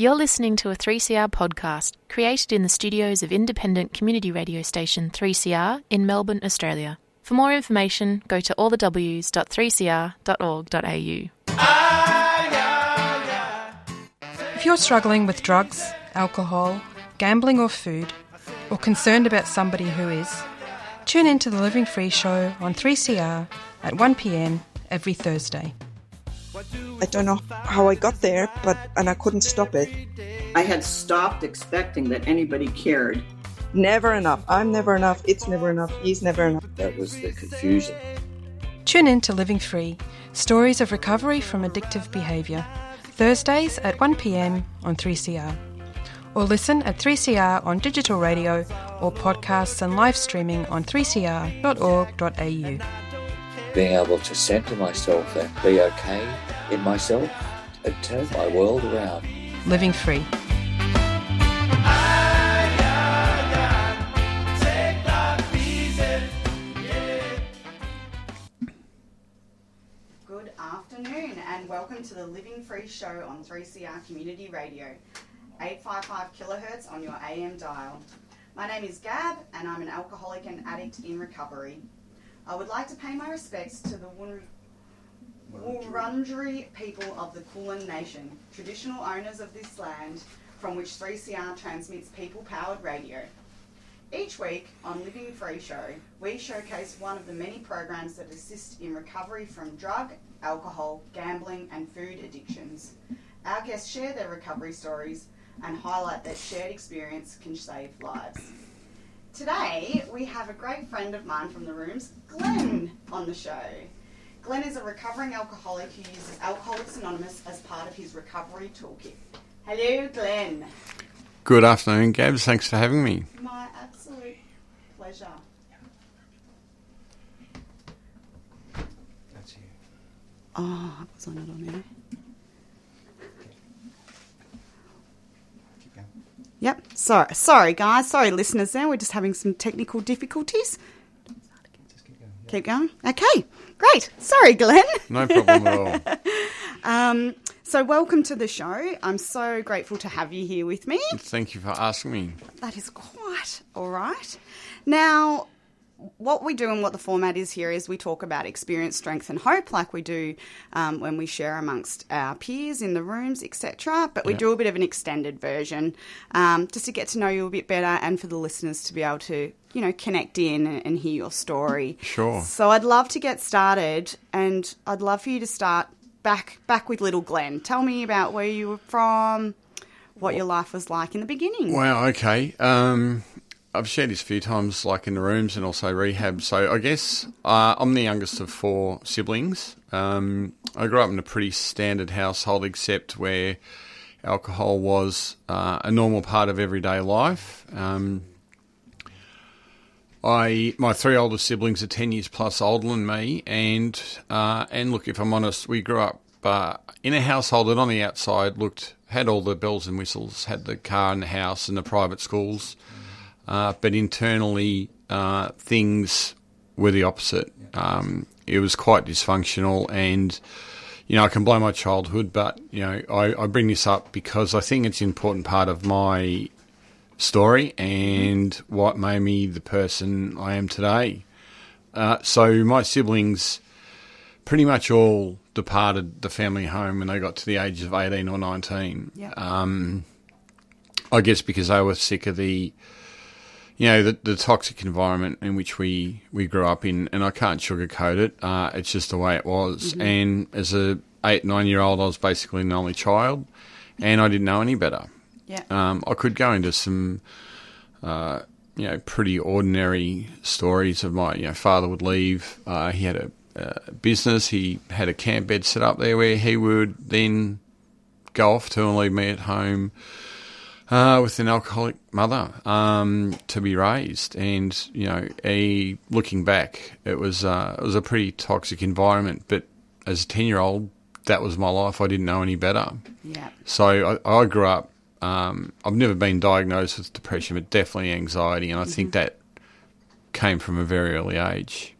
You're listening to a 3CR podcast created in the studios of independent community radio station 3CR in Melbourne, Australia. For more information, go to allthews.3cr.org.au. If you're struggling with drugs, alcohol, gambling, or food, or concerned about somebody who is, tune in to the Living Free show on 3CR at 1pm every Thursday. I don't know how I got there, but and I couldn't stop it. I had stopped expecting that anybody cared. Never enough. I'm never enough. It's never enough. He's never enough. That was the confusion. Tune in to Living Free Stories of Recovery from Addictive Behaviour, Thursdays at 1pm on 3CR. Or listen at 3CR on digital radio or podcasts and live streaming on 3cr.org.au being able to centre myself and be okay in myself and turn my world around. Living free. Good afternoon and welcome to the Living Free show on 3CR Community Radio, 855 kilohertz on your AM dial. My name is Gab and I'm an alcoholic and addict in recovery. I would like to pay my respects to the Wurundjeri people of the Kulin Nation, traditional owners of this land from which 3CR transmits people powered radio. Each week on Living Free Show, we showcase one of the many programs that assist in recovery from drug, alcohol, gambling, and food addictions. Our guests share their recovery stories and highlight that shared experience can save lives. Today, we have a great friend of mine from the rooms, Glenn, on the show. Glenn is a recovering alcoholic who uses Alcoholics Anonymous as part of his recovery toolkit. Hello, Glenn. Good afternoon, Gabs. Thanks for having me. My absolute pleasure. That's you. Oh, was I not on there? Keep going. Yep. Sorry, sorry, guys. Sorry, listeners. There, we're just having some technical difficulties. Just keep going. Keep going. Okay, great. Sorry, Glenn. No problem at all. Um, so, welcome to the show. I'm so grateful to have you here with me. Thank you for asking me. That is quite all right. Now, what we do and what the format is here is we talk about experience, strength, and hope, like we do um, when we share amongst our peers in the rooms, etc. But we Yeah. do a bit of an extended version um, just to get to know you a bit better, and for the listeners to be able to, you know, connect in and, and hear your story. Sure. So I'd love to get started, and I'd love for you to start back back with little Glenn. Tell me about where you were from, what your life was like in the beginning. Wow, okay. Um, I've shared this a few times, like in the rooms and also rehab. So I guess uh, I'm the youngest of four siblings. Um, I grew up in a pretty standard household, except where alcohol was uh, a normal part of everyday life. Um, I my three older siblings are ten years plus older than me, and uh, and look, if I'm honest, we grew up uh, in a household that on the outside looked had all the bells and whistles, had the car and the house and the private schools, uh, but internally uh, things were the opposite. Um, it was quite dysfunctional, and you know I can blame my childhood, but you know I, I bring this up because I think it's an important part of my story and what made me the person I am today. Uh, so my siblings pretty much all departed the family home when they got to the age of 18 or 19. Yeah. Um, I guess because they were sick of the, you know, the, the toxic environment in which we, we grew up in, and I can't sugarcoat it. Uh, it's just the way it was. And as a eight, nine year old, I was basically an only child, and I didn't know any better. yeah. Um, I could go into some, uh, you know, pretty ordinary stories of my, you know, father would leave. Uh, he had a, uh business. He had a camp bed set up there where he would then go off to and leave me at home uh, with an alcoholic mother um, to be raised. And you know, a looking back, it was uh, it was a pretty toxic environment. But as a ten year old, that was my life. I didn't know any better. yeah. So I, I grew up. Um, I've never been diagnosed with depression, but definitely anxiety, and I think that came from a very early age.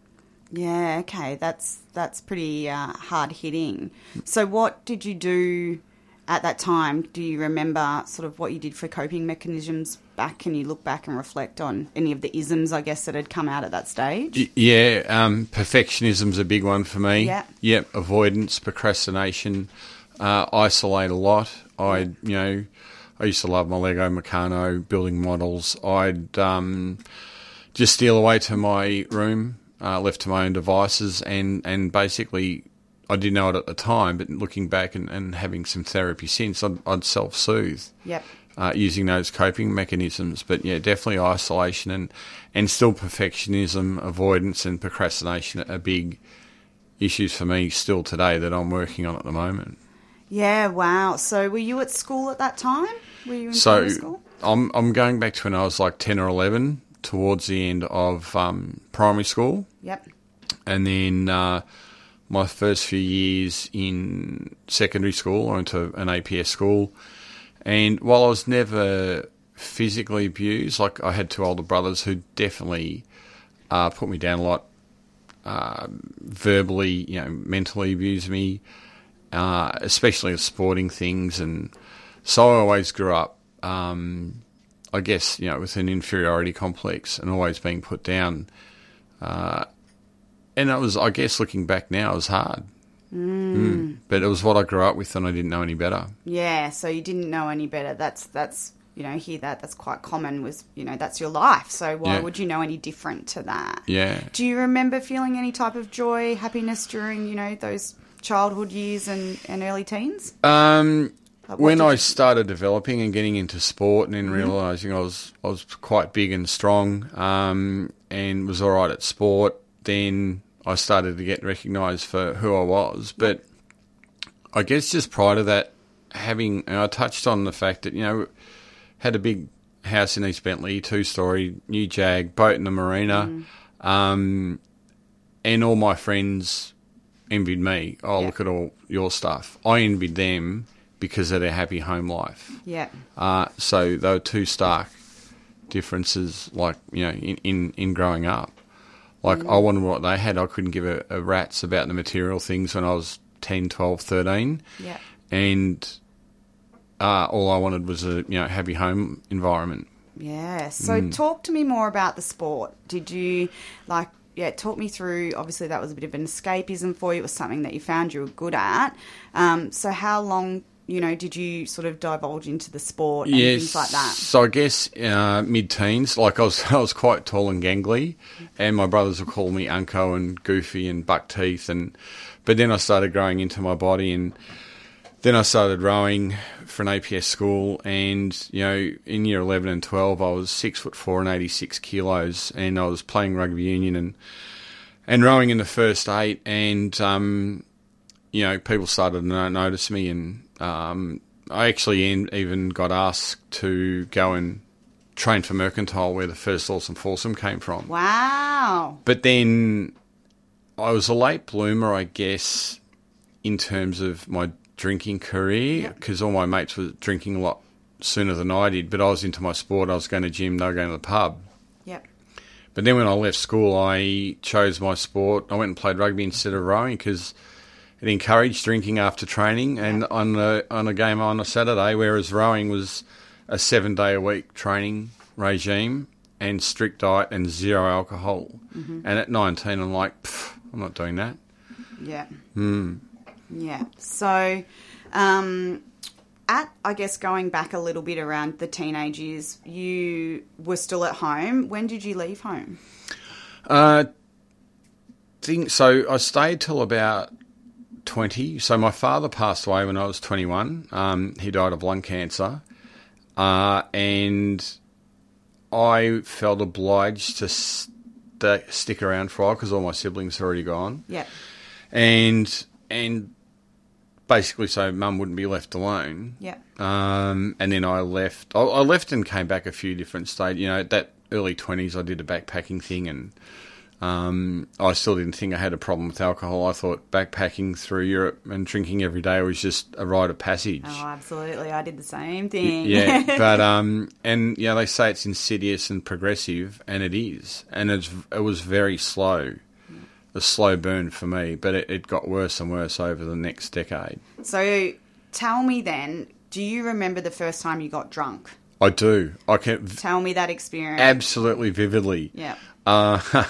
Yeah, okay, that's that's pretty uh, hard hitting. So, what did you do at that time, do you remember sort of what you did for coping mechanisms back? Can you look back and reflect on any of the isms, I guess, that had come out at that stage? Yeah, um, perfectionism's a big one for me. Yeah. Yep, avoidance, procrastination, uh, isolate a lot. I, you know, I used to love my Lego Meccano, building models. I'd um, just steal away to my room, uh, left to my own devices, and, and basically, I didn't know it at the time, but looking back and, and having some therapy since, I'd, I'd self soothe Yep. uh, using those coping mechanisms. But yeah, definitely isolation and, and still perfectionism, avoidance, and procrastination are big issues for me still today that I'm working on at the moment. Yeah, wow. So were you at school at that time? Were you in So primary school? I'm I'm going back to when I was like ten or eleven, towards the end of um, primary school, Yep. and then uh, my first few years in secondary school, I went to an APS school, and while I was never physically abused, like I had two older brothers who definitely uh, put me down a lot, uh, verbally, you know, mentally abused me, uh, especially sporting things, and so I always grew up. Um, I guess you know with an inferiority complex and always being put down Uh, and it was, I guess, looking back now, it was hard. Mm. But it was what I grew up with, and I didn't know any better. Yeah, so you didn't know any better. That's that's you know hear that that's quite common. Was you know that's your life. So why Yeah. would you know any different to that? Yeah. Do you remember feeling any type of joy, happiness during you know those childhood years and, and early teens? Um, Like, when I started developing and getting into sport, and then realizing I was I was quite big and strong, um, and was all right at sport, then I started to get recognised for who I was. But I guess just prior to that, having and I touched on the fact that you know had a big house in East Bentleigh, two story, new Jag, boat in the marina, um, and all my friends envied me. Oh, Yeah. look at all your stuff. I envied them because of their happy home life. Yeah. Uh, so there were two stark differences, like you know, in in, in growing up. Like I wanted what they had. I couldn't give a, a rat's about the material things when I was 10, 12, 13. Yeah. and uh, all I wanted was a you know happy home environment. Yeah. So talk to me more about the sport. Did you like yeah, talk me through obviously that was a bit of an escapism for you. It was something that you found you were good at. Um, so how long, you know, did you sort of divulge into the sport and things like that? So I guess uh, mid-teens, like I was, I was quite tall and gangly, and my brothers would call me Unco and Goofy and Buck Teeth, and but then I started growing into my body, and then I started rowing for an APS school, and you know, in year eleven and twelve, I was six foot four and eighty six kilos, and I was playing rugby union and and rowing in the first eight, and um, you know, people started to notice me, and um, I actually en- even got asked to go and train for Mercantile, where the first Oarsome Foursome came from. Wow. But then I was a late bloomer, I guess, in terms of my drinking career, because all my mates were drinking a lot sooner than I did. But I was into my sport. I was going to gym. They were going to the pub. Yep. But then when I left school, I chose my sport. I went and played rugby instead of rowing because it encouraged drinking after training and on a, on a game on a Saturday, whereas rowing was a seven day a week training regime and strict diet and zero alcohol. And at 19, I'm like, I'm not doing that. Yeah. Hmm. Yeah. So, um, at I guess going back a little bit around the teenage years, you were still at home. When did you leave home? Uh, think so. I stayed till about twenty. So my father passed away when I was twenty-one. Um, he died of lung cancer, uh, and I felt obliged to st- stick around for a while because all my siblings had already gone, Yeah. and and basically so mum wouldn't be left alone. Yeah. Um, and then I left. I, I left and came back a few different states. You know, that early twenties, I did a backpacking thing, and um, I still didn't think I had a problem with alcohol. I thought backpacking through Europe and drinking every day was just a rite of passage. Oh, absolutely. I did the same thing. Yeah, but um, and yeah, they say it's insidious and progressive, and it is, and it's it was very slow, a slow burn for me, but it, it got worse and worse over the next decade. so, tell me then, do you remember the first time you got drunk? I do. I can Tell me that experience. absolutely vividly. yeah. Uh,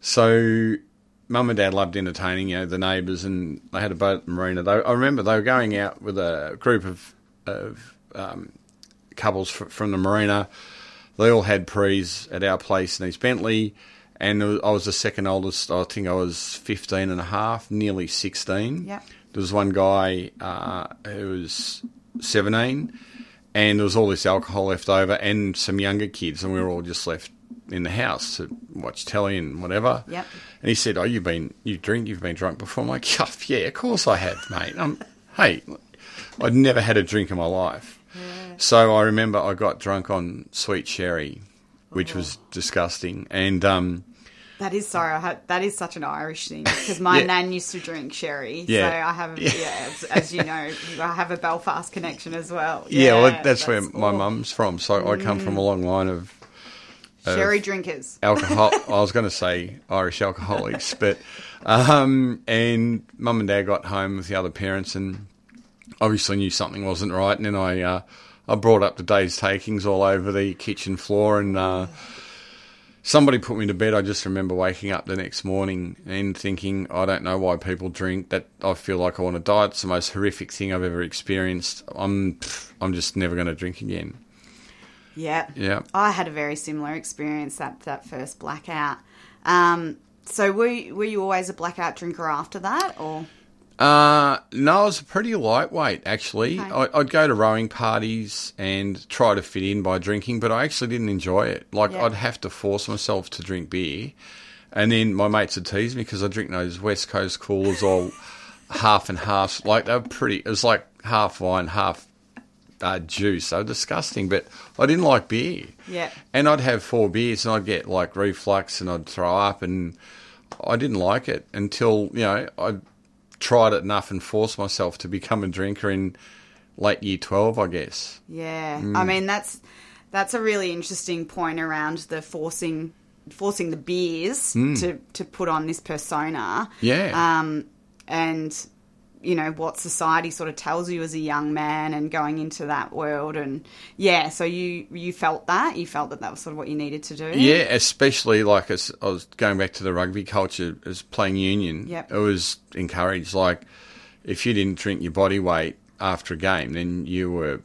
so, mum and dad loved entertaining, you know, the neighbours, and they had a boat at the marina. They, I remember they were going out with a group of, of um, couples fr- from the marina. They all had prees at our place in East Bentleigh, and I was the second oldest. I think I was 15 and a half, nearly 16. Yep. There was one guy uh, who was 17, and there was all this alcohol left over, and some younger kids, and we were all just left in the house to watch telly and whatever. Yep. And he said, "Oh, you've been you drink, you've been drunk before." I'm like, "Yeah, yeah, of course I have, mate." I'm, hey, I'd never had a drink in my life, so I remember I got drunk on sweet sherry, which was disgusting, and um, That is sorry. I had, that is such an Irish thing because my Yeah. nan used to drink sherry. Yeah. So I have, yeah, as, as you know, I have a Belfast connection as well. yeah, well, that's, where my oh, mum's from. So I come from a long line of Sherry drinkers. alcohol. I was going to say Irish alcoholics, but um, and mum and dad got home with the other parents and obviously knew something wasn't right. And then I uh, I brought up the day's takings all over the kitchen floor and. Uh, Somebody put me to bed. I just remember waking up the next morning and thinking, I don't know why people drink. That I feel like I want to die. It's the most horrific thing I've ever experienced. I'm, I'm just never going to drink again. Yeah. Yeah. I had a very similar experience that that first blackout. Um, so were you, were you always a blackout drinker after that, or Uh, no, I was pretty lightweight actually. Okay. I, I'd go to rowing parties and try to fit in by drinking, but I actually didn't enjoy it. Like Yeah. I'd have to force myself to drink beer, and then my mates would tease me because I drink those West Coast coolers all half and half. Like they were pretty. It was like half wine, half uh, juice. so disgusting, but I didn't like beer. Yeah. And I'd have four beers and I'd get like reflux and I'd throw up and I didn't like it until, you know, I tried it enough and forced myself to become a drinker in late year 12, I guess. yeah? Mm. I mean, that's that's a really interesting point around the forcing forcing the beers to to put on this persona. Mm. Yeah. Um, and you know what society sort of tells you as a young man and going into that world and yeah so you you felt that you felt that that was sort of what you needed to do Yeah, especially like as I was going back to the rugby culture as playing union. Yep. It was encouraged. Like if you didn't drink your body weight after a game, then you were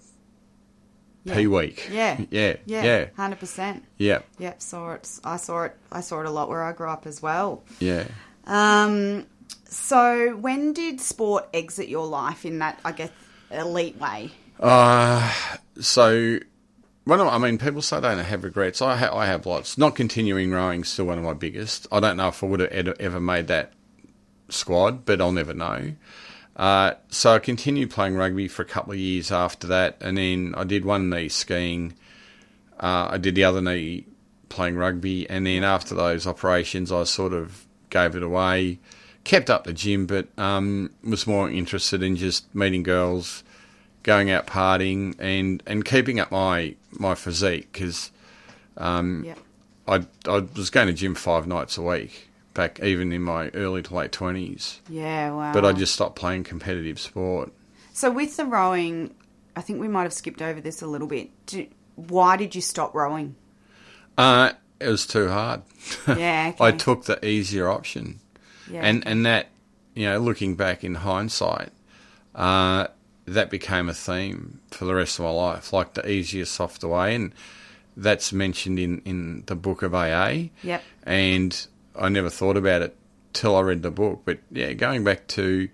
pee weak. yeah yeah, yeah yeah, 100% yeah, yep saw it i saw it i saw it a lot where i grew up as well yeah. um so when did sport exit your life in that i guess elite way Uh, so, well, I mean, people say they don't have regrets. I, ha- I have lots. Not continuing rowing still one of my biggest. I don't know if I would have ed- ever made that squad, but I'll never know. Uh, so I continued playing rugby for a couple of years after that, and then I did one knee skiing. Uh, I did the other knee playing rugby, and then after those operations, I sort of gave it away. Kept up the gym, but um, was more interested in just meeting girls, going out partying, and, and keeping up my my physique because Mm. yeah I I was going to gym five nights a week back even in my early to late twenties. yeah wow But I just stopped playing competitive sport. so with the rowing i think we might have skipped over this a little bit Do, why did you stop rowing Uh, it was too hard. Yeah, I took the easier option, yeah and and that you know, looking back in hindsight, uh, that became a theme for the rest of my life, like the easier, softer way, and that's mentioned in in the book of AA. Yep. And I never thought about it till I read the book. But yeah, going back to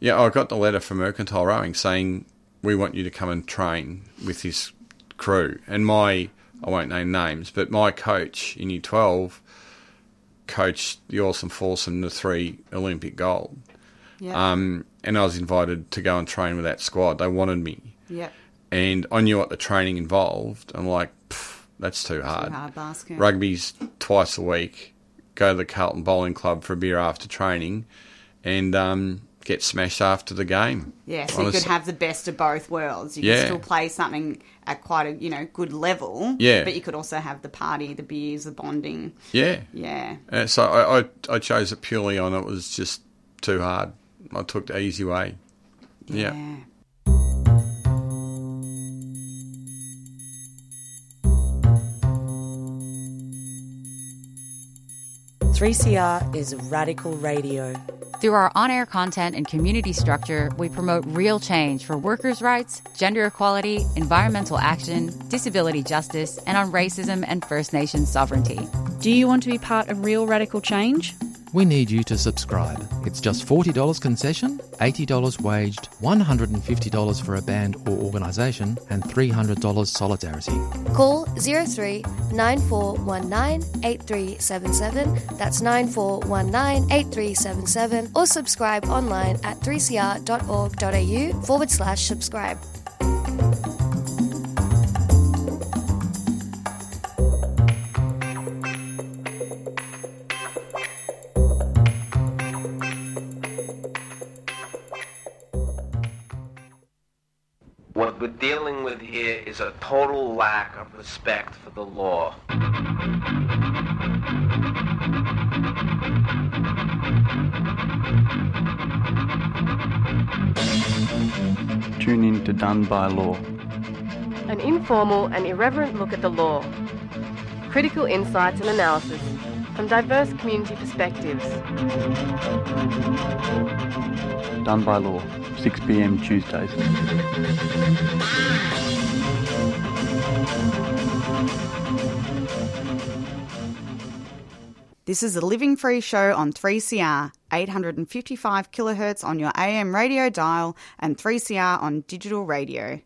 yeah, I got the letter from Mercantile Rowing saying we want you to come and train with this crew, and my I won't name names, but my coach in Year Twelve coached the Oarsome Foursome to three Olympic gold. yeah Um, and I was invited to go and train with that squad. They wanted me, yeah and I knew what the training involved. I'm like, that's too hard. Too hard basket. Rugby's twice a week. Go to the Carlton Bowling Club for a beer after training, and um, get smashed after the game. Yeah, so you could have the best of both worlds. You yeah. could still play something at quite a you know good level. Yeah, but you could also have the party, the beers, the bonding. Yeah, yeah. Uh, so I, I, I chose it purely on it was just too hard. I took the easy way. yeah. yeah. Three CR is radical radio. Through our on air content and community structure, we promote real change for workers' rights, gender equality, environmental action, disability justice, and on racism and First Nations sovereignty. Do you want to be part of real radical change? We need you to subscribe. It's just $40 concession, $80 waged, $150 for a band or organisation, and $300 solidarity. Call 03 9419 8377, that's 9419 8377, or subscribe online at 3cr.org.au forward slash subscribe. Total lack of respect for the law. Tune in to Done by Law. An informal and irreverent look at the law. Critical insights and analysis from diverse community perspectives. Done by Law, 6 pm Tuesdays. This is the Living Free Show on 3CR, 855 kilohertz on your AM radio dial and 3CR on digital radio.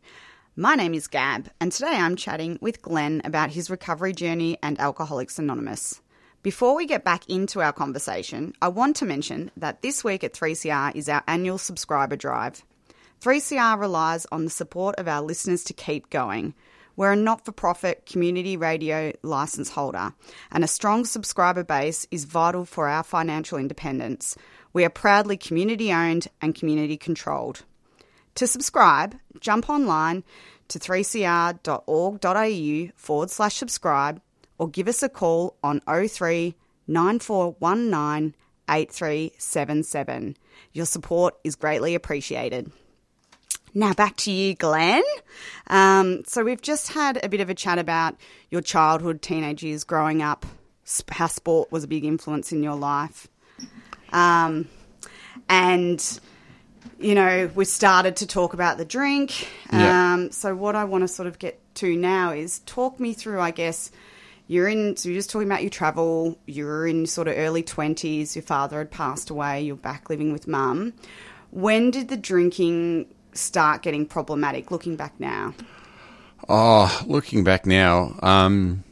My name is Gab, and today I'm chatting with Glenn about his recovery journey and Alcoholics Anonymous. Before we get back into our conversation, I want to mention that this week at 3CR is our annual subscriber drive. 3CR relies on the support of our listeners to keep going. We're a not for profit community radio licence holder, and a strong subscriber base is vital for our financial independence. We are proudly community owned and community controlled. To subscribe, jump online to 3cr.org.au forward slash subscribe or give us a call on 03 9419 8377. Your support is greatly appreciated. Now back to you, Glenn. Um, so we've just had a bit of a chat about your childhood, teenage years, growing up, how sport was a big influence in your life, um, and you know we started to talk about the drink. Yeah. Um, so what I want to sort of get to now is talk me through, I guess. You're in, so you're just talking about your travel. You're in sort of early 20s. Your father had passed away. You're back living with mum. When did the drinking start getting problematic looking back now? Oh, looking back now, um,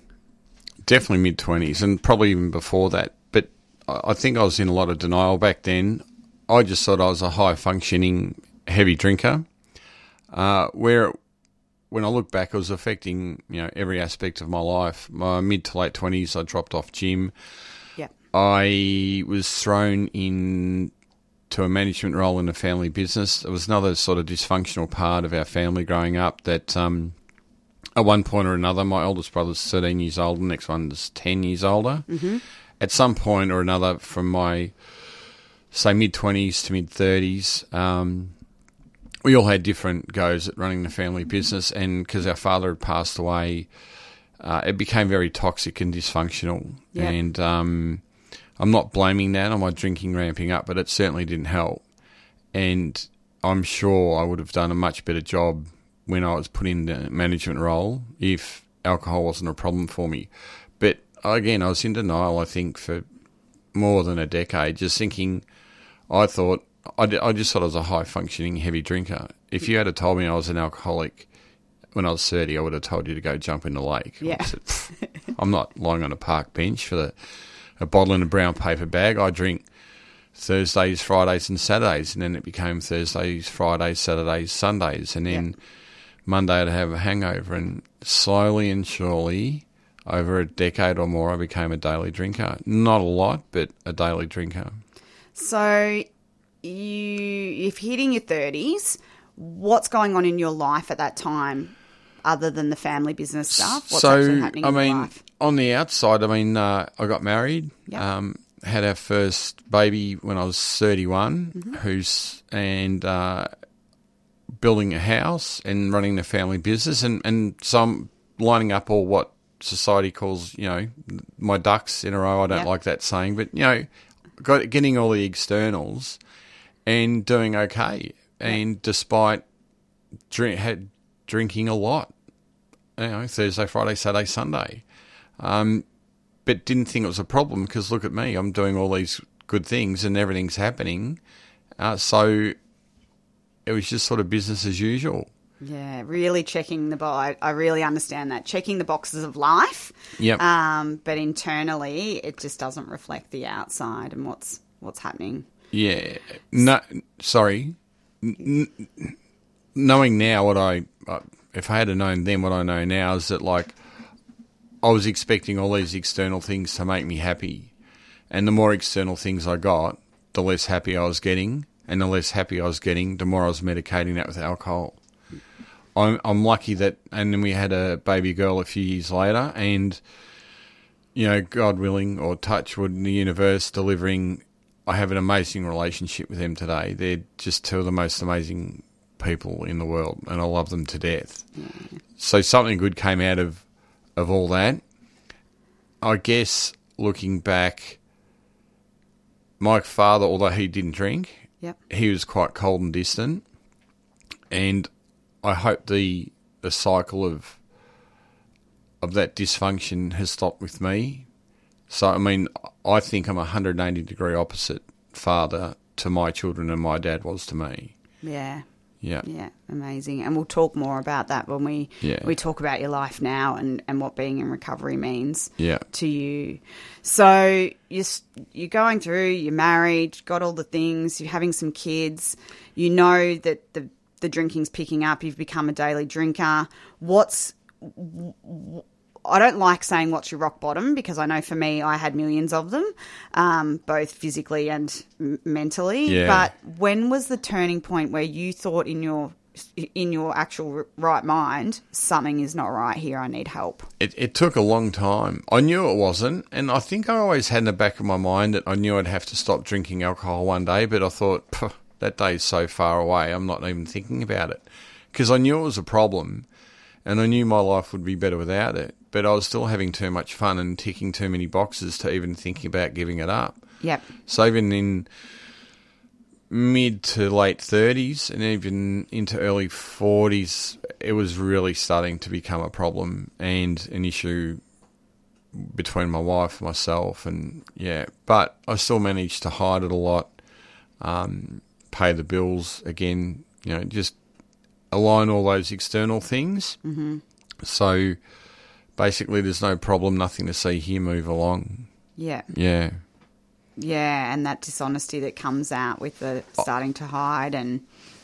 definitely mid 20s and probably even before that. But I think I was in a lot of denial back then. I just thought I was a high functioning heavy drinker. Uh, where when I look back, it was affecting you know every aspect of my life. My mid to late twenties, I dropped off gym. Yeah. I was thrown in to a management role in a family business. It was another sort of dysfunctional part of our family growing up. That um, at one point or another, my oldest brother's thirteen years old, the next one's ten years older. Mhm. At some point or another, from my say mid twenties to mid thirties. Um, we all had different goes at running the family business, and because our father had passed away, uh, it became very toxic and dysfunctional. Yep. And um, I'm not blaming that on my drinking ramping up, but it certainly didn't help. And I'm sure I would have done a much better job when I was put in the management role if alcohol wasn't a problem for me. But again, I was in denial, I think, for more than a decade, just thinking, I thought, I, d- I just thought I was a high functioning heavy drinker. If you had told me I was an alcoholic when I was 30, I would have told you to go jump in the lake. Yeah. said, "Pfft, I'm not lying on a park bench for the, a bottle in a brown paper bag. I drink Thursdays, Fridays, and Saturdays, and then it became Thursdays, Fridays, Saturdays, Sundays, and then Monday I'd have a hangover, and slowly and surely, over a decade or more, I became a daily drinker. Not a lot, but a daily drinker. So, you if hitting your thirties, what's going on in your life at that time, other than the family business stuff? What's so, happening I in your mean, life? On the outside, I mean, uh, I got married. Yep. Um, had our first baby when I was 31, Mm-hmm. who's and uh, building a house and running the family business, and and so I'm lining up all what society calls, you know, my ducks in a row. I don't Yep. like that saying, but you know, got getting all the externals and doing okay, and despite drink, had drinking a lot, you know, Thursday, Friday, Saturday, Sunday, um, but didn't think it was a problem because look at me, I'm doing all these good things and everything's happening, uh, so it was just sort of business as usual. Yeah, really checking the bo I, I really understand that. Checking the boxes of life. Yep. Um, but internally, it just doesn't reflect the outside and what's what's happening. Yeah. No, sorry. N- knowing now what I, uh, if I had known then what I know now, is that like I was expecting all these external things to make me happy, and the more external things I got, the less happy I was getting, and the less happy I was getting, the more I was medicating that with alcohol. I'm I'm lucky that, and then we had a baby girl a few years later, and you know, God willing, or touch wood in the universe, delivering. I have an amazing relationship with them today. They're just two of the most amazing people in the world, and I love them to death. So something good came out of of all that. I guess looking back, my father, although he didn't drink, Yep. he was quite cold and distant, and I hope the the cycle of of that dysfunction has stopped with me. So I mean, I think I'm a 180 degree opposite father to my children and my dad was to me. Yeah. Yeah. Yeah, amazing. And we'll talk more about that when we Yeah. we talk about your life now and, and what being in recovery means Yeah. to you. So you're, you're going through, you're married, got all the things, you're having some kids, you know that the, the drinking's picking up, you've become a daily drinker. What's w- w- I don't like saying what's your rock bottom because I know for me I had millions of them, um, both physically and m- mentally. Yeah. But when was the turning point where you thought in your in your actual right mind something is not right here? I need help. It, it took a long time. I knew it wasn't, and I think I always had in the back of my mind that I knew I'd have to stop drinking alcohol one day. But I thought that day's so far away, I'm not even thinking about it because I knew it was a problem, and I knew my life would be better without it. But I was still having too much fun and ticking too many boxes to even think about giving it up. Yep. So even in mid to late 30s and even into early 40s, it was really starting to become a problem and an issue between my wife and myself. And yeah, but I still managed to hide it a lot, um, pay the bills again, you know, just align all those external things. Mhm. So basically, there's no problem, nothing to see here, move along. Yeah. Yeah. Yeah, and that dishonesty that comes out with the starting to hide and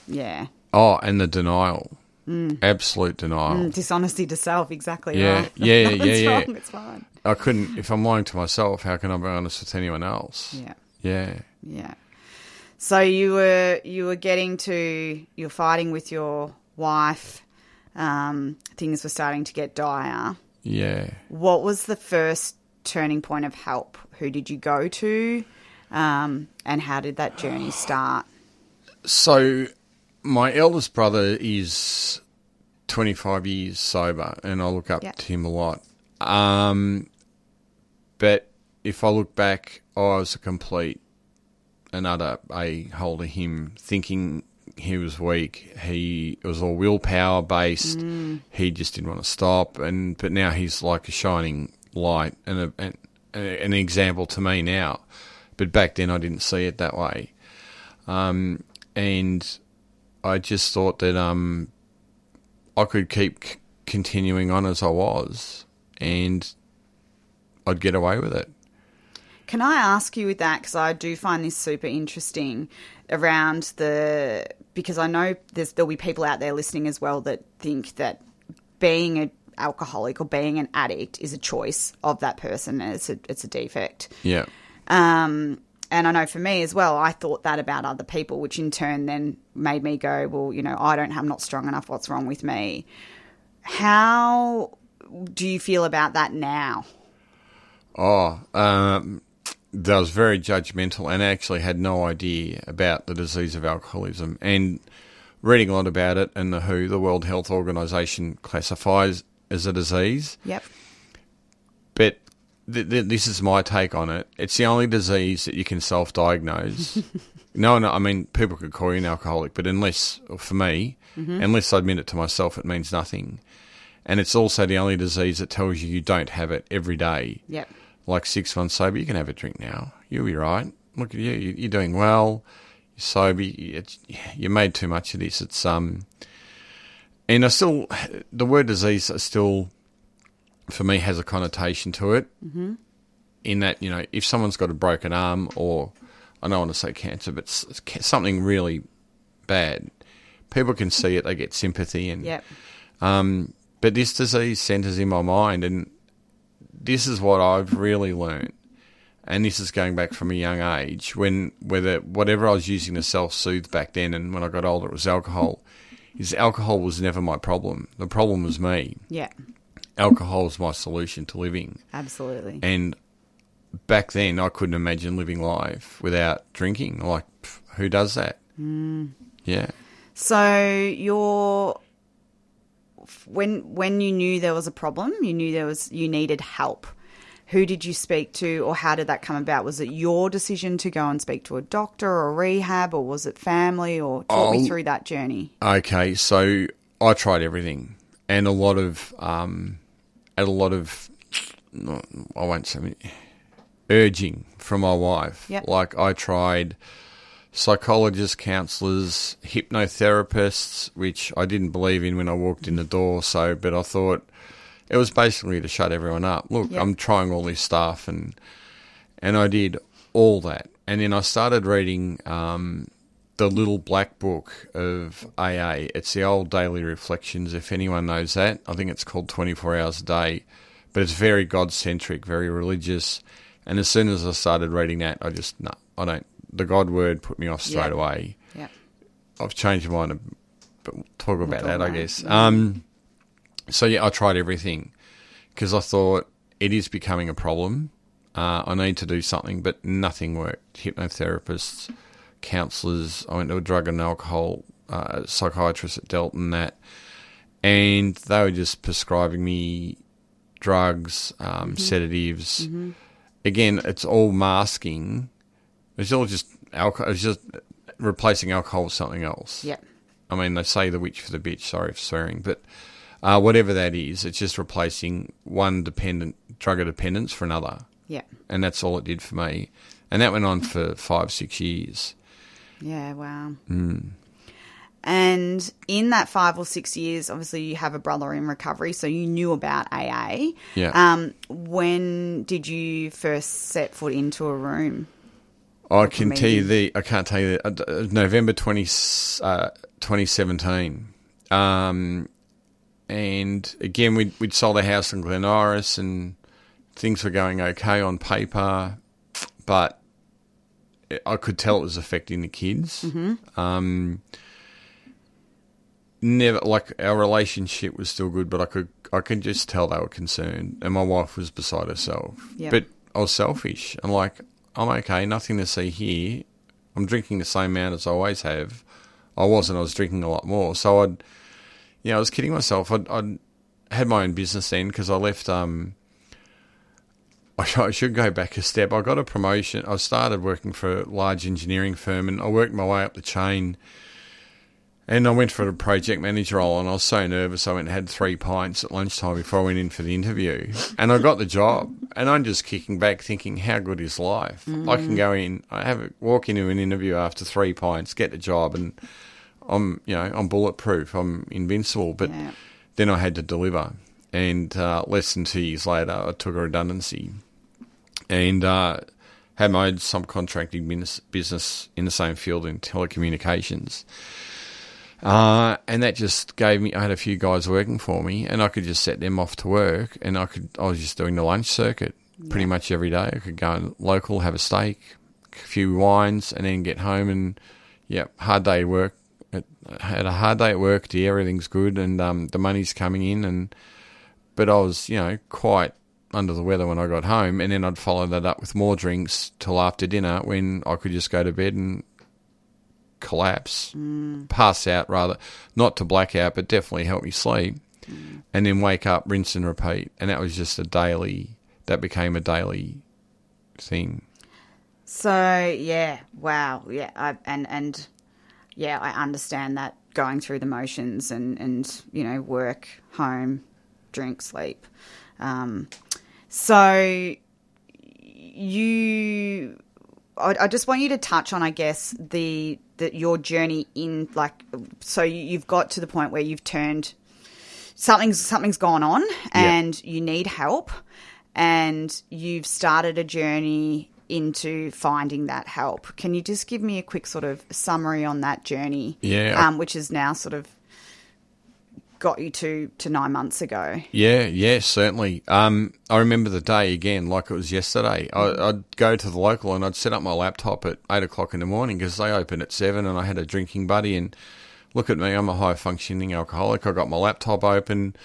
yeah. Oh, and the denial. Mm. Absolute denial. Mm, dishonesty to self, exactly Yeah, right. yeah, yeah, yeah. wrong, it's fine. I couldn't, if I'm lying to myself, how can I be honest with anyone else? Yeah. Yeah. Yeah. So you were you were getting to you're fighting with your wife. Um, things were starting to get dire. Yeah. What was the first turning point of help? Who did you go to? Um, and how did that journey start? So, my eldest brother is 25 years sober, and I look up Yeah. to him a lot. Um, but if I look back, I was a complete and utter a hole to him, thinking he was weak. He it was all willpower based. Mm. He just didn't want to stop, and but now he's like a shining light and, a, and an example to me now. But back then, I didn't see it that way. Um, and I just thought that um, I could keep c- continuing on as I was, and I'd get away with it. Can I ask you with that because I do find this super interesting around the because I know there's there'll be people out there listening as well that think that being an alcoholic or being an addict is a choice of that person and it's a it's a defect. Yeah. Um, and I know for me as well, I thought that about other people, which in turn then made me go, well, you know, I don't, I'm not strong enough. What's wrong with me? How do you feel about that now? Oh, um, I was very judgmental and actually had no idea about the disease of alcoholism. And reading a lot about it, and the WHO, the World Health Organization, classifies as a disease. Yep. but th- th- this is my take on it. It's the only disease that you can self-diagnose. no, no, I mean people could call you an alcoholic, but unless, for me, Mhm. unless I admit it to myself, it means nothing. And it's also the only disease that tells you you don't have it every day. Yep. Like six months sober, you can have a drink now. You'll be right. Look at you. You- You're doing well. You're sober. You- It's, you made too much of this. It's um, and I still the word disease is still for me has a connotation to it. Mhm. In that you know, if someone's got a broken arm or I don't want to say cancer, but s- s- ca- something really bad, people can see it. They get sympathy and Yep. um, but this disease centres in my mind, and this is what I've really learned. And this is going back from a young age when whether whatever I was using to self soothe back then, and when I got older, it was alcohol. Is alcohol was never my problem. The problem was me. Yeah. Alcohol was my solution to living. Absolutely. And back then, I couldn't imagine living life without drinking. Like, who does that? Mm. Yeah. So your when when you knew there was a problem, you knew there was you needed help. Who did you speak to, or how did that come about? Was it your decision to go and speak to a doctor or rehab, or was it family? Or talk me Oh. through that journey. Okay, so I tried everything, and a lot of, um, and a lot of, I won't say urging from my wife. Yep. Like I tried psychologists, counsellors, hypnotherapists, which I didn't believe in when I walked in the door. So, but I thought it was basically to shut everyone up. Look, Yep. I'm trying all this stuff, and and I did all that, and then I started reading. Um, the little black book of AA. It's the old daily reflections, if anyone knows that. I think it's called 24 Hours a Day, but it's very God centric, very religious. And as soon as I started reading that, I just, no, I don't, the God word put me off straight Yeah. away. Yeah. I've changed my mind, but we'll talk about talk that, I about guess. Yeah. Um, so yeah, I tried everything because I thought it is becoming a problem. Uh, I need to do something, but nothing worked. Hypnotherapists, counsellors. I went to a drug and alcohol uh, psychiatrist at Delmont. That, and they were just prescribing me drugs, um, Mhm. sedatives. Mhm. Again, it's all masking. It's all just alcohol. It's just replacing alcohol with something else. Yeah. I mean, they say the witch for the bitch. Sorry for swearing, but uh, whatever that is, it's just replacing one dependent drug of dependence for another. Yeah. and that's all it did for me, and that went on for five, six years. Yeah. Wow. Mm. And in that five or six years, obviously you have a brother in recovery, so you knew about AA. Yeah. Um, when did you first set foot into a room? I can tell you the I can't tell you the, uh, November 20, uh, 2017. Um, and again, we'd, we'd sold a house in Glen Iris and things were going okay on paper, but I could tell it was affecting the kids. Mhm. Um, never like our relationship was still good, but I could I could just tell they were concerned, and my wife was beside herself. Yep. But I was selfish. I'm like, I'm okay, nothing to see here. I'm drinking the same amount as I always have. I wasn't. I was drinking a lot more. So I'd, you know, I was kidding myself. I'd, I'd had my own business then because I left. Um, I I should go back a step. I got a promotion. I started working for a large engineering firm, and I worked my way up the chain. And I went for a project manager role, and I was so nervous. I went and had three pints at lunchtime before I went in for the interview, and I got the job. And I'm just kicking back, thinking, "How good is life? I can Mhm. go in, I have a, walk into an interview after three pints, get the job, and I'm, you know, I'm bulletproof. I'm invincible." But Yeah. then I had to deliver, and uh, less than two years later, I took a redundancy, and uh, had my own subcontracting business- business in the same field in telecommunications. Uh, and that just gave me. I had a few guys working for me, and I could just set them off to work, and I could. I was just doing the lunch circuit pretty much every day. I could go local, have a steak, a few wines, and then get home and yeah, hard day at work. Had a hard day at work. The everything's good, and um, the money's coming in, and but I was you know quite under the weather when I got home, and then I'd follow that up with more drinks till after dinner when I could just go to bed and collapse, pass out rather, not to black out, but definitely help me sleep, and then wake up, rinse and repeat, and that was just a daily that became a daily thing. So yeah, wow, yeah, I, and and yeah, I understand that going through the motions and and you know work, home, drink, sleep. Um, so you, I, I just want you to touch on, I guess, the that your journey in like, so you've got to the point where you've turned something's something's gone on and you need help and you've started a journey into finding that help. Can you just give me a quick sort of summary on that journey? Yeah. Um, which is now sort of got you to to nine months ago. Yeah, yeah, certainly. Um, I remember the day again, like it was yesterday. I, I'd go to the local and I'd set up my laptop at eight o'clock in the morning because they open at seven, and I had a drinking buddy. And look at me, I'm a high functioning alcoholic. I got my laptop open.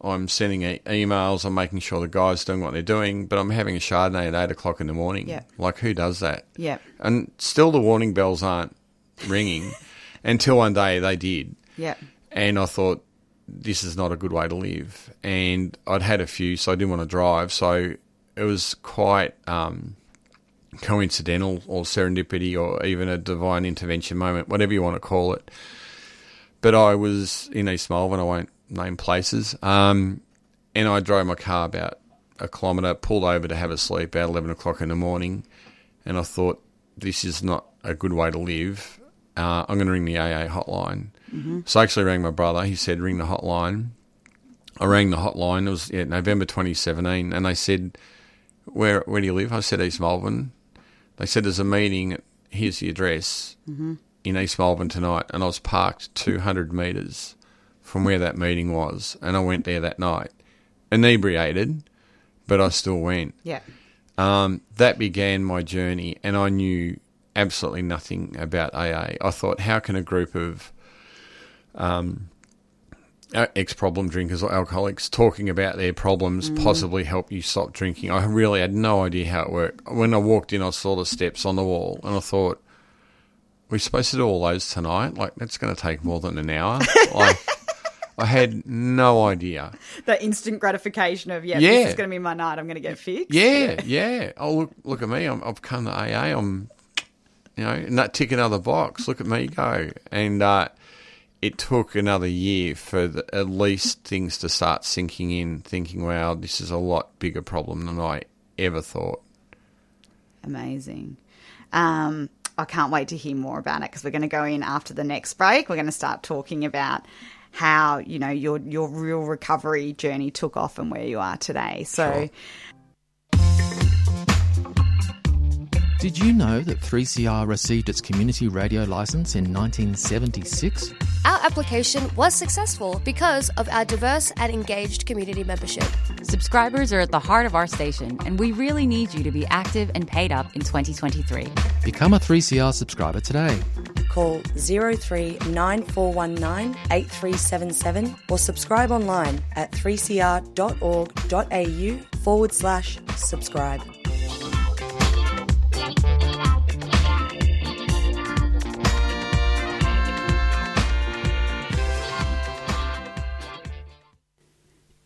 I'm sending e- emails. I'm making sure the guys doing what they're doing, but I'm having a chardonnay at eight o'clock in the morning. Yeah. Like who does that? Yeah. And still, the warning bells aren't ringing until one day they did. Yeah. And I thought, this is not a good way to live. And I'd had a few, so I didn't want to drive. So it was quite um, coincidental or serendipity or even a divine intervention moment, whatever you want to call it. But I was in East Melbourne, I won't name places, um, and I drove my car about a kilometre, pulled over to have a sleep at 11 o'clock in the morning, and I thought, this is not a good way to live. Uh, I'm going to ring the AA hotline. Mhm. So I actually rang my brother. He said, ring the hotline. I rang the hotline. It was yeah, November 2017. And they said, where, where do you live? I said, East Melbourne. They said, there's a meeting. Here's the address Mhm. in East Melbourne tonight. And I was parked 200 metres from where that meeting was. And I went there that night. Inebriated, but I still went. Yeah. Um, that began my journey, and I knew absolutely nothing about AA. I thought, how can a group of um, ex problem drinkers or alcoholics talking about their problems Mm. possibly help you stop drinking? I really had no idea how it worked. When I walked in, I saw the steps on the wall, and I thought, we're supposed to do all those tonight? Like, that's going to take more than an hour. like, I had no idea. The instant gratification of yeah, Yeah. this is going to be my night. I'm going to get fixed. Yeah, yeah. Oh, look, look at me. I'm, I've come to AA. I'm, you know, and that tick another box. Look at me go. And uh, it took another year for the, at least things to start sinking in, thinking, wow, this is a lot bigger problem than I ever thought. Amazing. Um, I can't wait to hear more about it because we're going to go in after the next break. We're going to start talking about how you know your your real recovery journey took off and where you are today. So. Did you know that 3CR received its community radio license in 1976? Our application was successful because of our diverse and engaged community membership. Subscribers are at the heart of our station, and we really need you to be active and paid up in 2023. Become a 3CR subscriber today. Call 039419 8377 or subscribe online at 3cr.org.au forward slash subscribe.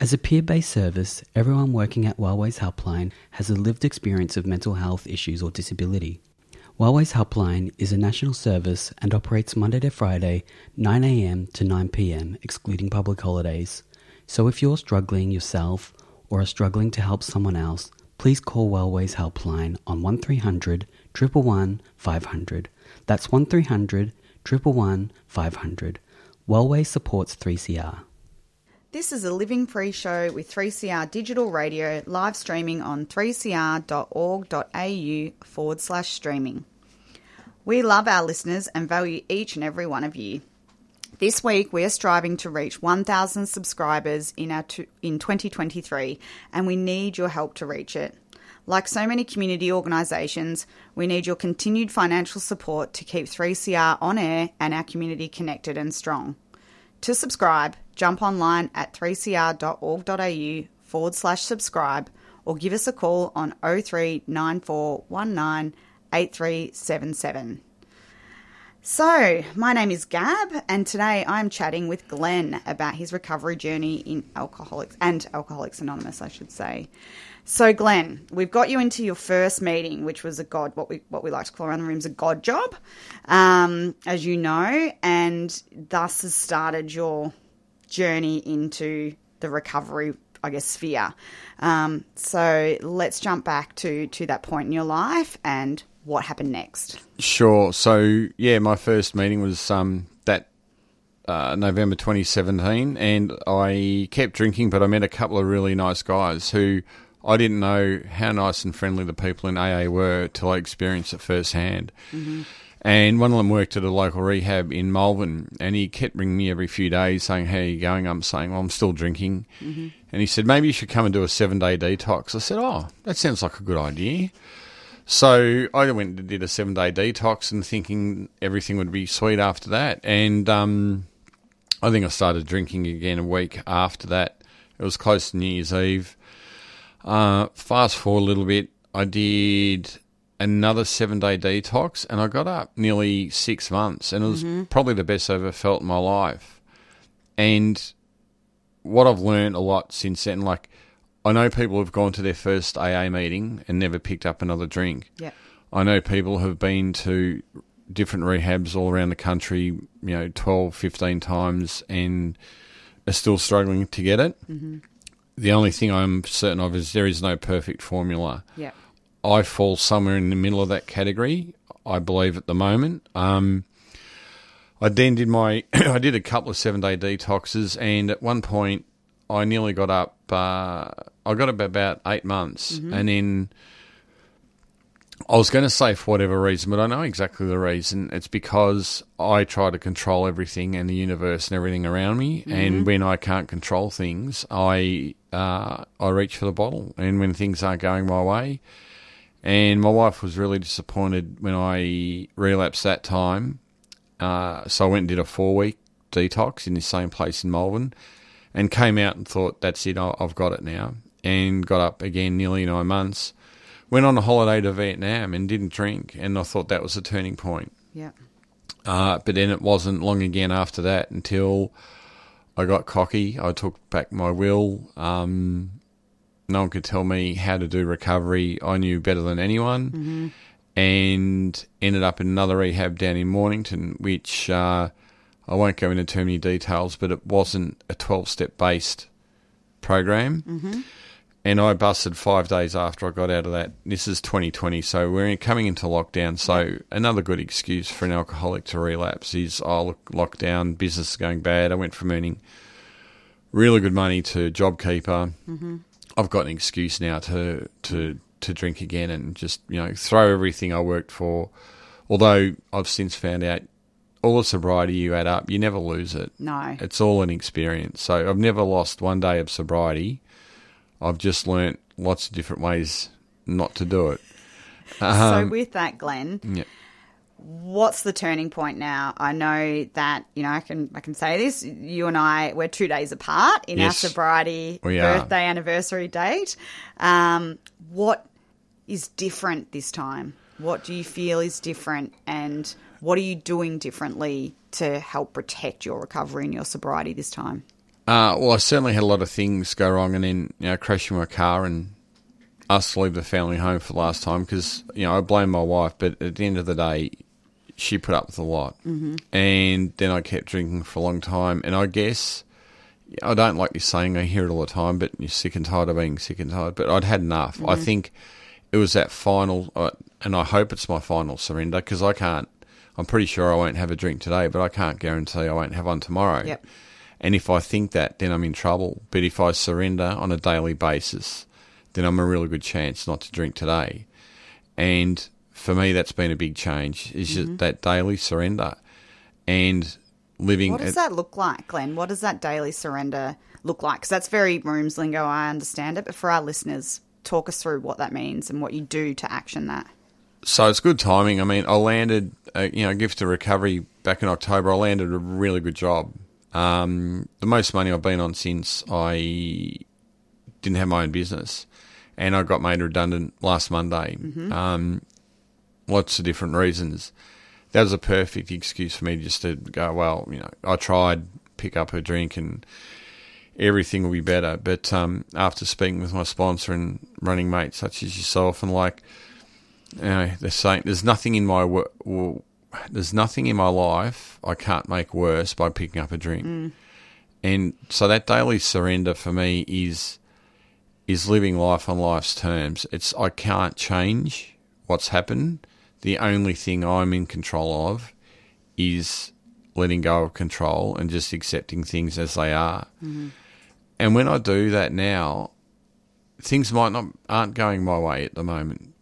As a peer based service, everyone working at Wellways Helpline has a lived experience of mental health issues or disability. Wellways Helpline is a national service and operates Monday to Friday, 9am to 9pm, excluding public holidays. So if you're struggling yourself or are struggling to help someone else, please call Wellways Helpline on 1300 111 500. That's 1300 111 500. Wellways supports 3CR. This is a Living Free show with 3CR Digital Radio live streaming on 3cr.org.au forward slash streaming. We love our listeners and value each and every one of you. This week, we are striving to reach 1,000 subscribers in, our tu- in 2023, and we need your help to reach it. Like so many community organisations, we need your continued financial support to keep 3CR on air and our community connected and strong. To subscribe, jump online at 3cr.org.au forward slash subscribe or give us a call on 039419 8377. So, my name is Gab, and today I'm chatting with Glenn about his recovery journey in Alcoholics and Alcoholics Anonymous, I should say. So, Glenn, we've got you into your first meeting, which was a God, what we what we like to call around the rooms a God job, um, as you know, and thus has started your journey into the recovery, I guess, sphere. Um, so, let's jump back to to that point in your life and what happened next. Sure. So yeah, my first meeting was um, that uh, November 2017, and I kept drinking, but I met a couple of really nice guys who I didn't know how nice and friendly the people in AA were till I experienced it firsthand. Mm-hmm. And one of them worked at a local rehab in Melbourne, and he kept ringing me every few days saying, How are you going? I'm saying, Well, I'm still drinking. Mm-hmm. And he said, Maybe you should come and do a seven day detox. I said, Oh, that sounds like a good idea. So I went and did a seven day detox and thinking everything would be sweet after that. And um, I think I started drinking again a week after that. It was close to New Year's Eve. Uh, fast forward a little bit, I did another seven day detox and I got up nearly six months. And it was Mhm. probably the best I've ever felt in my life. And what I've learned a lot since then, like, I know people have gone to their first AA meeting and never picked up another drink. Yeah, I know people have been to different rehabs all around the country, you know, 12, 15 times and are still struggling to get it. Mhm. The only thing I'm certain of is there is no perfect formula. Yep. I fall somewhere in the middle of that category, I believe, at the moment. Um, I then did my, I did a couple of seven day detoxes, and at one point, I nearly got up. Uh, I got up about eight months, Mhm. and then I was going to say for whatever reason, but I know exactly the reason. It's because I try to control everything and the universe and everything around me, Mhm. and when I can't control things, I uh, I reach for the bottle, and when things aren't going my way. And my wife was really disappointed when I relapsed that time. Uh, so I went and did a four week detox in the same place in Melbourne and came out and thought, that's it, I've got it now. And got up again nearly nine months. Went on a holiday to Vietnam and didn't drink. And I thought that was a turning point. Yeah. Uh, but then it wasn't long again after that until I got cocky. I took back my will. Um, no one could tell me how to do recovery. I knew better than anyone. Mhm. And ended up in another rehab down in Mornington, which uh, I won't go into too many details, but it wasn't a 12 step based program. Mhm. And I busted five days after I got out of that. This is 2020, so we're in, coming into lockdown. So another good excuse for an alcoholic to relapse is, oh, look, lockdown, business is going bad. I went from earning really good money to JobKeeper. Mhm. I've got an excuse now to to to drink again and just you know throw everything I worked for. Although I've since found out all the sobriety you add up, you never lose it. No. It's all an experience. So I've never lost one day of sobriety. I've just learnt lots of different ways not to do it. so Um, with that, Glenn, yeah. What's the turning point now? I know that you know I can I can say this. You and I we're two days apart in Yes. our sobriety birthday anniversary date. Um, what is different this time? What do you feel is different, and what are you doing differently to help protect your recovery and your sobriety this time? Uh, well, I certainly had a lot of things go wrong, and then you know, crashing my car and us leave the family home for the last time because you know I blame my wife, but at the end of the day, she put up with a lot, Mhm. and then I kept drinking for a long time, and I guess. I don't like this saying, I hear it all the time, but you're sick and tired of being sick and tired. But I'd had enough. I Mhm. think it was that final, uh, and I hope it's my final surrender because I can't, I'm pretty sure I won't have a drink today, but I can't guarantee I won't have one tomorrow. Yep. And if I think that, then I'm in trouble. But if I surrender on a daily basis, then I'm a really good chance not to drink today. And for me, that's been a big change. Is just Mhm. that daily surrender and living. What does at- that look like, Glenn? What does that daily surrender look like? Because that's very rooms lingo. I understand it, but for our listeners, talk us through what that means and what you do to action that. So it's good timing. I mean, I landed, uh, you know, gift to recovery back in October. I landed a really good job. Um, the most money I've been on since I didn't have my own business, and I got made redundant last Monday. Mhm. Um, lots of different reasons. That was a perfect excuse for me just to go. Well, you know, I tried pick up a drink and everything will be better. But um, after speaking with my sponsor and running mates such as yourself, and like, you know, they're saying there's nothing in my wo- well, there's nothing in my life I can't make worse by picking up a drink. Mm. And so that daily surrender for me is is living life on life's terms. It's I can't change what's happened. The only thing I'm in control of is letting go of control and just accepting things as they are. Mhm. And when I do that now, things might not aren't going my way at the moment,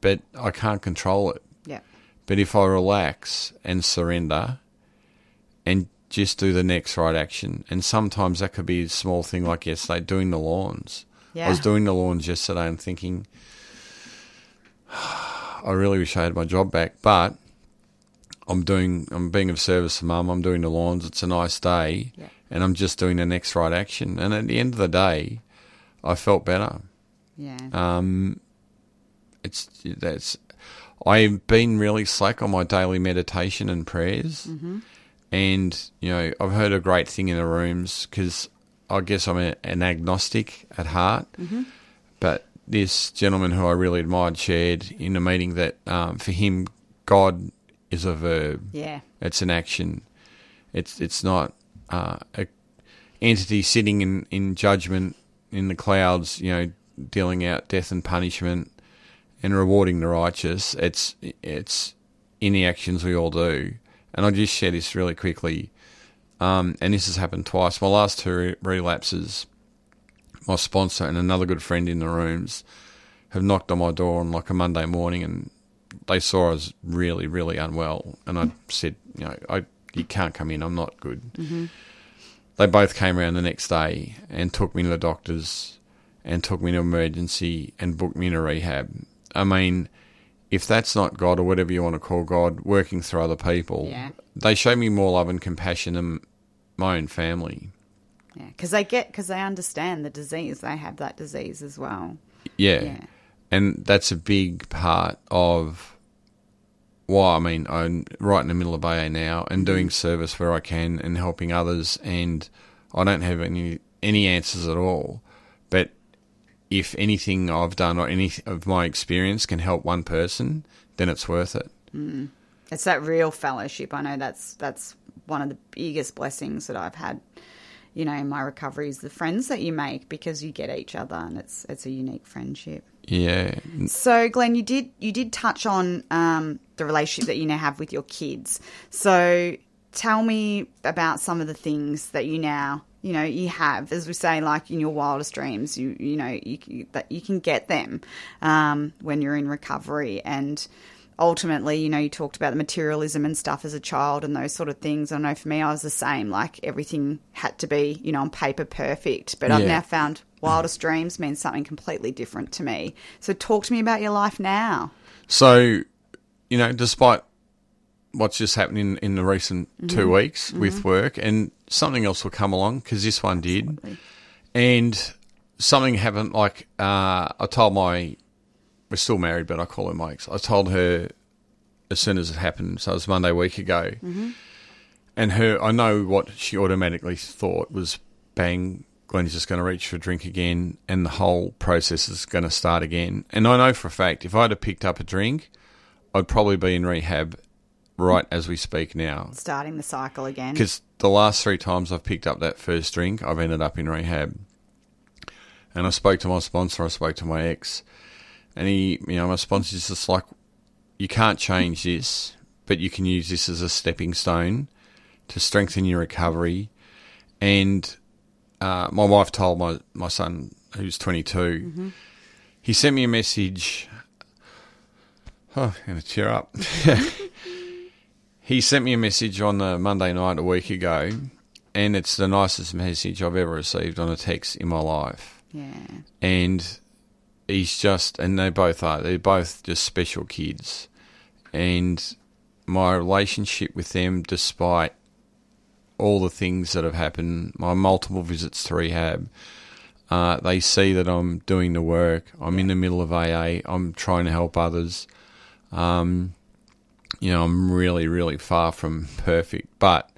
but I can't control it. Yeah. But if I relax and surrender and just do the next right action, and sometimes that could be a small thing like yesterday, doing the lawns. Yeah. I was doing the lawns yesterday and thinking, I really wish I had my job back, but I'm doing, I'm being of service to mum. I'm doing the lawns. It's a nice day, Yeah. and I'm just doing the next right action. And at the end of the day, I felt better. Yeah. Um, it's that's. I've been really slack on my daily meditation and prayers, Mhm. and you know I've heard a great thing in the rooms because I guess I'm a, an agnostic at heart, Mhm. but this gentleman who I really admired shared in a meeting that um, for him God is a verb. Yeah. it's an action. It's it's not uh, a entity sitting in, in judgment in the clouds, you know, dealing out death and punishment and rewarding the righteous. It's it's in the actions we all do. And I'll just share this really quickly. Um, and this has happened twice. My last two re- relapses, my sponsor and another good friend in the rooms have knocked on my door on like a Monday morning and they saw I was really, really unwell. And I said, you know, I, you can't come in. I'm not good Mhm. they both came around the next day and took me to the doctors and took me to emergency and booked me to rehab. I mean, if that's not God or whatever you want to call God working through other people, Yeah. they show me more love and compassion than my own family. Yeah, because they get because they understand the disease. They have that disease as well. Yeah. Yeah. And that's a big part of why I mean I'm right in the middle of AA now and doing service where I can and helping others and I don't have any any answers at all. But if anything I've done or any of my experience can help one person, then it's worth it. Mm. It's that real fellowship. I know that's that's one of the biggest blessings that I've had. You know, in my recovery is the friends that you make because you get each other, and it's it's a unique friendship. Yeah. So, Glenn, you did you did touch on um, the relationship that you now have with your kids. So, tell me about some of the things that you now you know you have, as we say, like in your wildest dreams. You you know you, you that you can get them um, when you're in recovery and. Ultimately, you know, you talked about the materialism and stuff as a child and those sort of things. I know for me, I was the same. Like everything had to be, you know, on paper perfect. But I've now found wildest dreams means something completely different to me. So talk to me about your life now. So, you know, despite what's just happened in, in the recent two Mhm. weeks Mhm. with work, and something else will come along because this one did, and something happened. Like uh, I told my, we're still married, but I call her my ex. I told her as soon as it happened. So it was Monday week ago, Mhm. and her, I know what she automatically thought was, bang, Glenn's just going to reach for a drink again, and the whole process is going to start again. And I know for a fact, if I'd have picked up a drink, I'd probably be in rehab right as we speak now. Starting the cycle again. Because the last three times I've picked up that first drink, I've ended up in rehab. And I spoke to my sponsor, I spoke to my ex, and he, you know, my sponsor's just like, you can't change this, but you can use this as a stepping stone to strengthen your recovery. And uh, my wife told my, my son, who's 22, Mhm. he sent me a message. Oh, I'm going to tear up. he sent me a message on the Monday night a week ago, and it's the nicest message I've ever received on a text in my life. Yeah. And he's just, and they both are. They're both just special kids, and my relationship with them, despite all the things that have happened, my multiple visits to rehab, uh, they see that I'm doing the work. I'm in the middle of AA. I'm trying to help others. Um, you know, I'm really, really far from perfect, but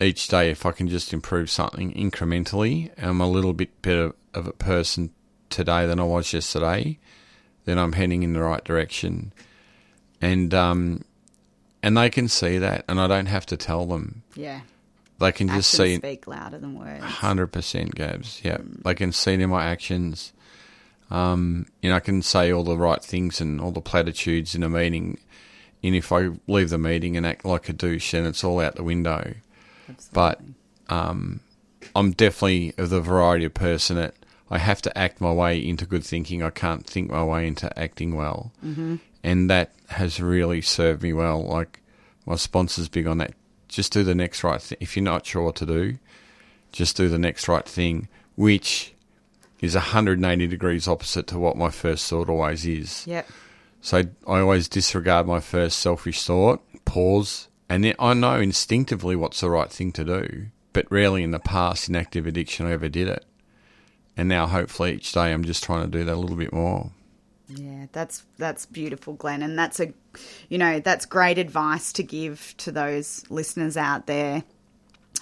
each day, if I can just improve something incrementally, I'm a little bit better of a person today than I was yesterday. Then I'm heading in the right direction, and um, and they can see that, and I don't have to tell them. Yeah. They can just see speak louder than words. Hundred percent, Gabs. Yeah, they can see it in my actions. Um, you know, I can say all the right things and all the platitudes in a meeting, and if I leave the meeting and act like a douche, then it's all out the window. But um, I'm definitely of the variety of person that I have to act my way into good thinking. I can't think my way into acting well, Mhm. and that has really served me well. Like my sponsor's big on that. Just do the next right thing. If you're not sure what to do, just do the next right thing, which is 180 degrees opposite to what my first thought always is. Yep. So I always disregard my first selfish thought, pause, and then I know instinctively what's the right thing to do, but rarely in the past in active addiction I ever did it. And now hopefully each day I'm just trying to do that a little bit more. Yeah, that's that's beautiful, Glenn, and that's a, you know, that's great advice to give to those listeners out there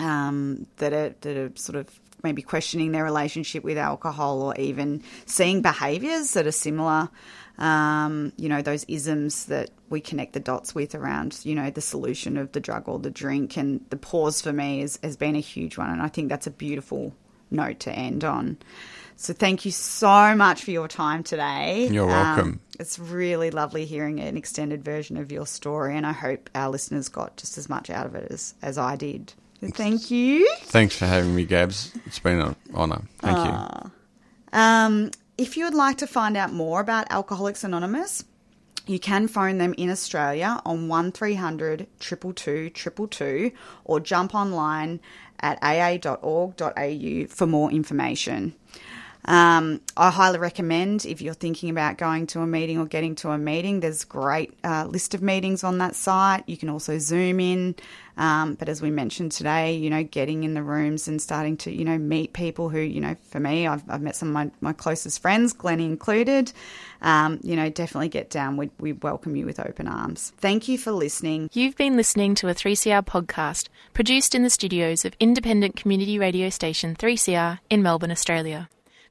um, that are that are sort of maybe questioning their relationship with alcohol or even seeing behaviours that are similar. Um, you know, those isms that we connect the dots with around, you know, the solution of the drug or the drink, and the pause for me is, has been a huge one, and I think that's a beautiful note to end on. So thank you so much for your time today. You're welcome. Um, it's really lovely hearing an extended version of your story, and I hope our listeners got just as much out of it as, as I did. So thank you. Thanks for having me, Gabs. It's been an honour. Thank you. Um, if you would like to find out more about Alcoholics Anonymous, you can phone them in Australia on 1300 222 222 or jump online at aa.org.au for more information. Um, I highly recommend if you're thinking about going to a meeting or getting to a meeting, there's a great uh, list of meetings on that site. You can also zoom in. Um, but as we mentioned today, you know, getting in the rooms and starting to, you know, meet people who, you know, for me, I've, I've met some of my, my closest friends, Glennie included. Um, you know, definitely get down. We, we welcome you with open arms. Thank you for listening. You've been listening to a 3CR podcast produced in the studios of independent community radio station 3CR in Melbourne, Australia.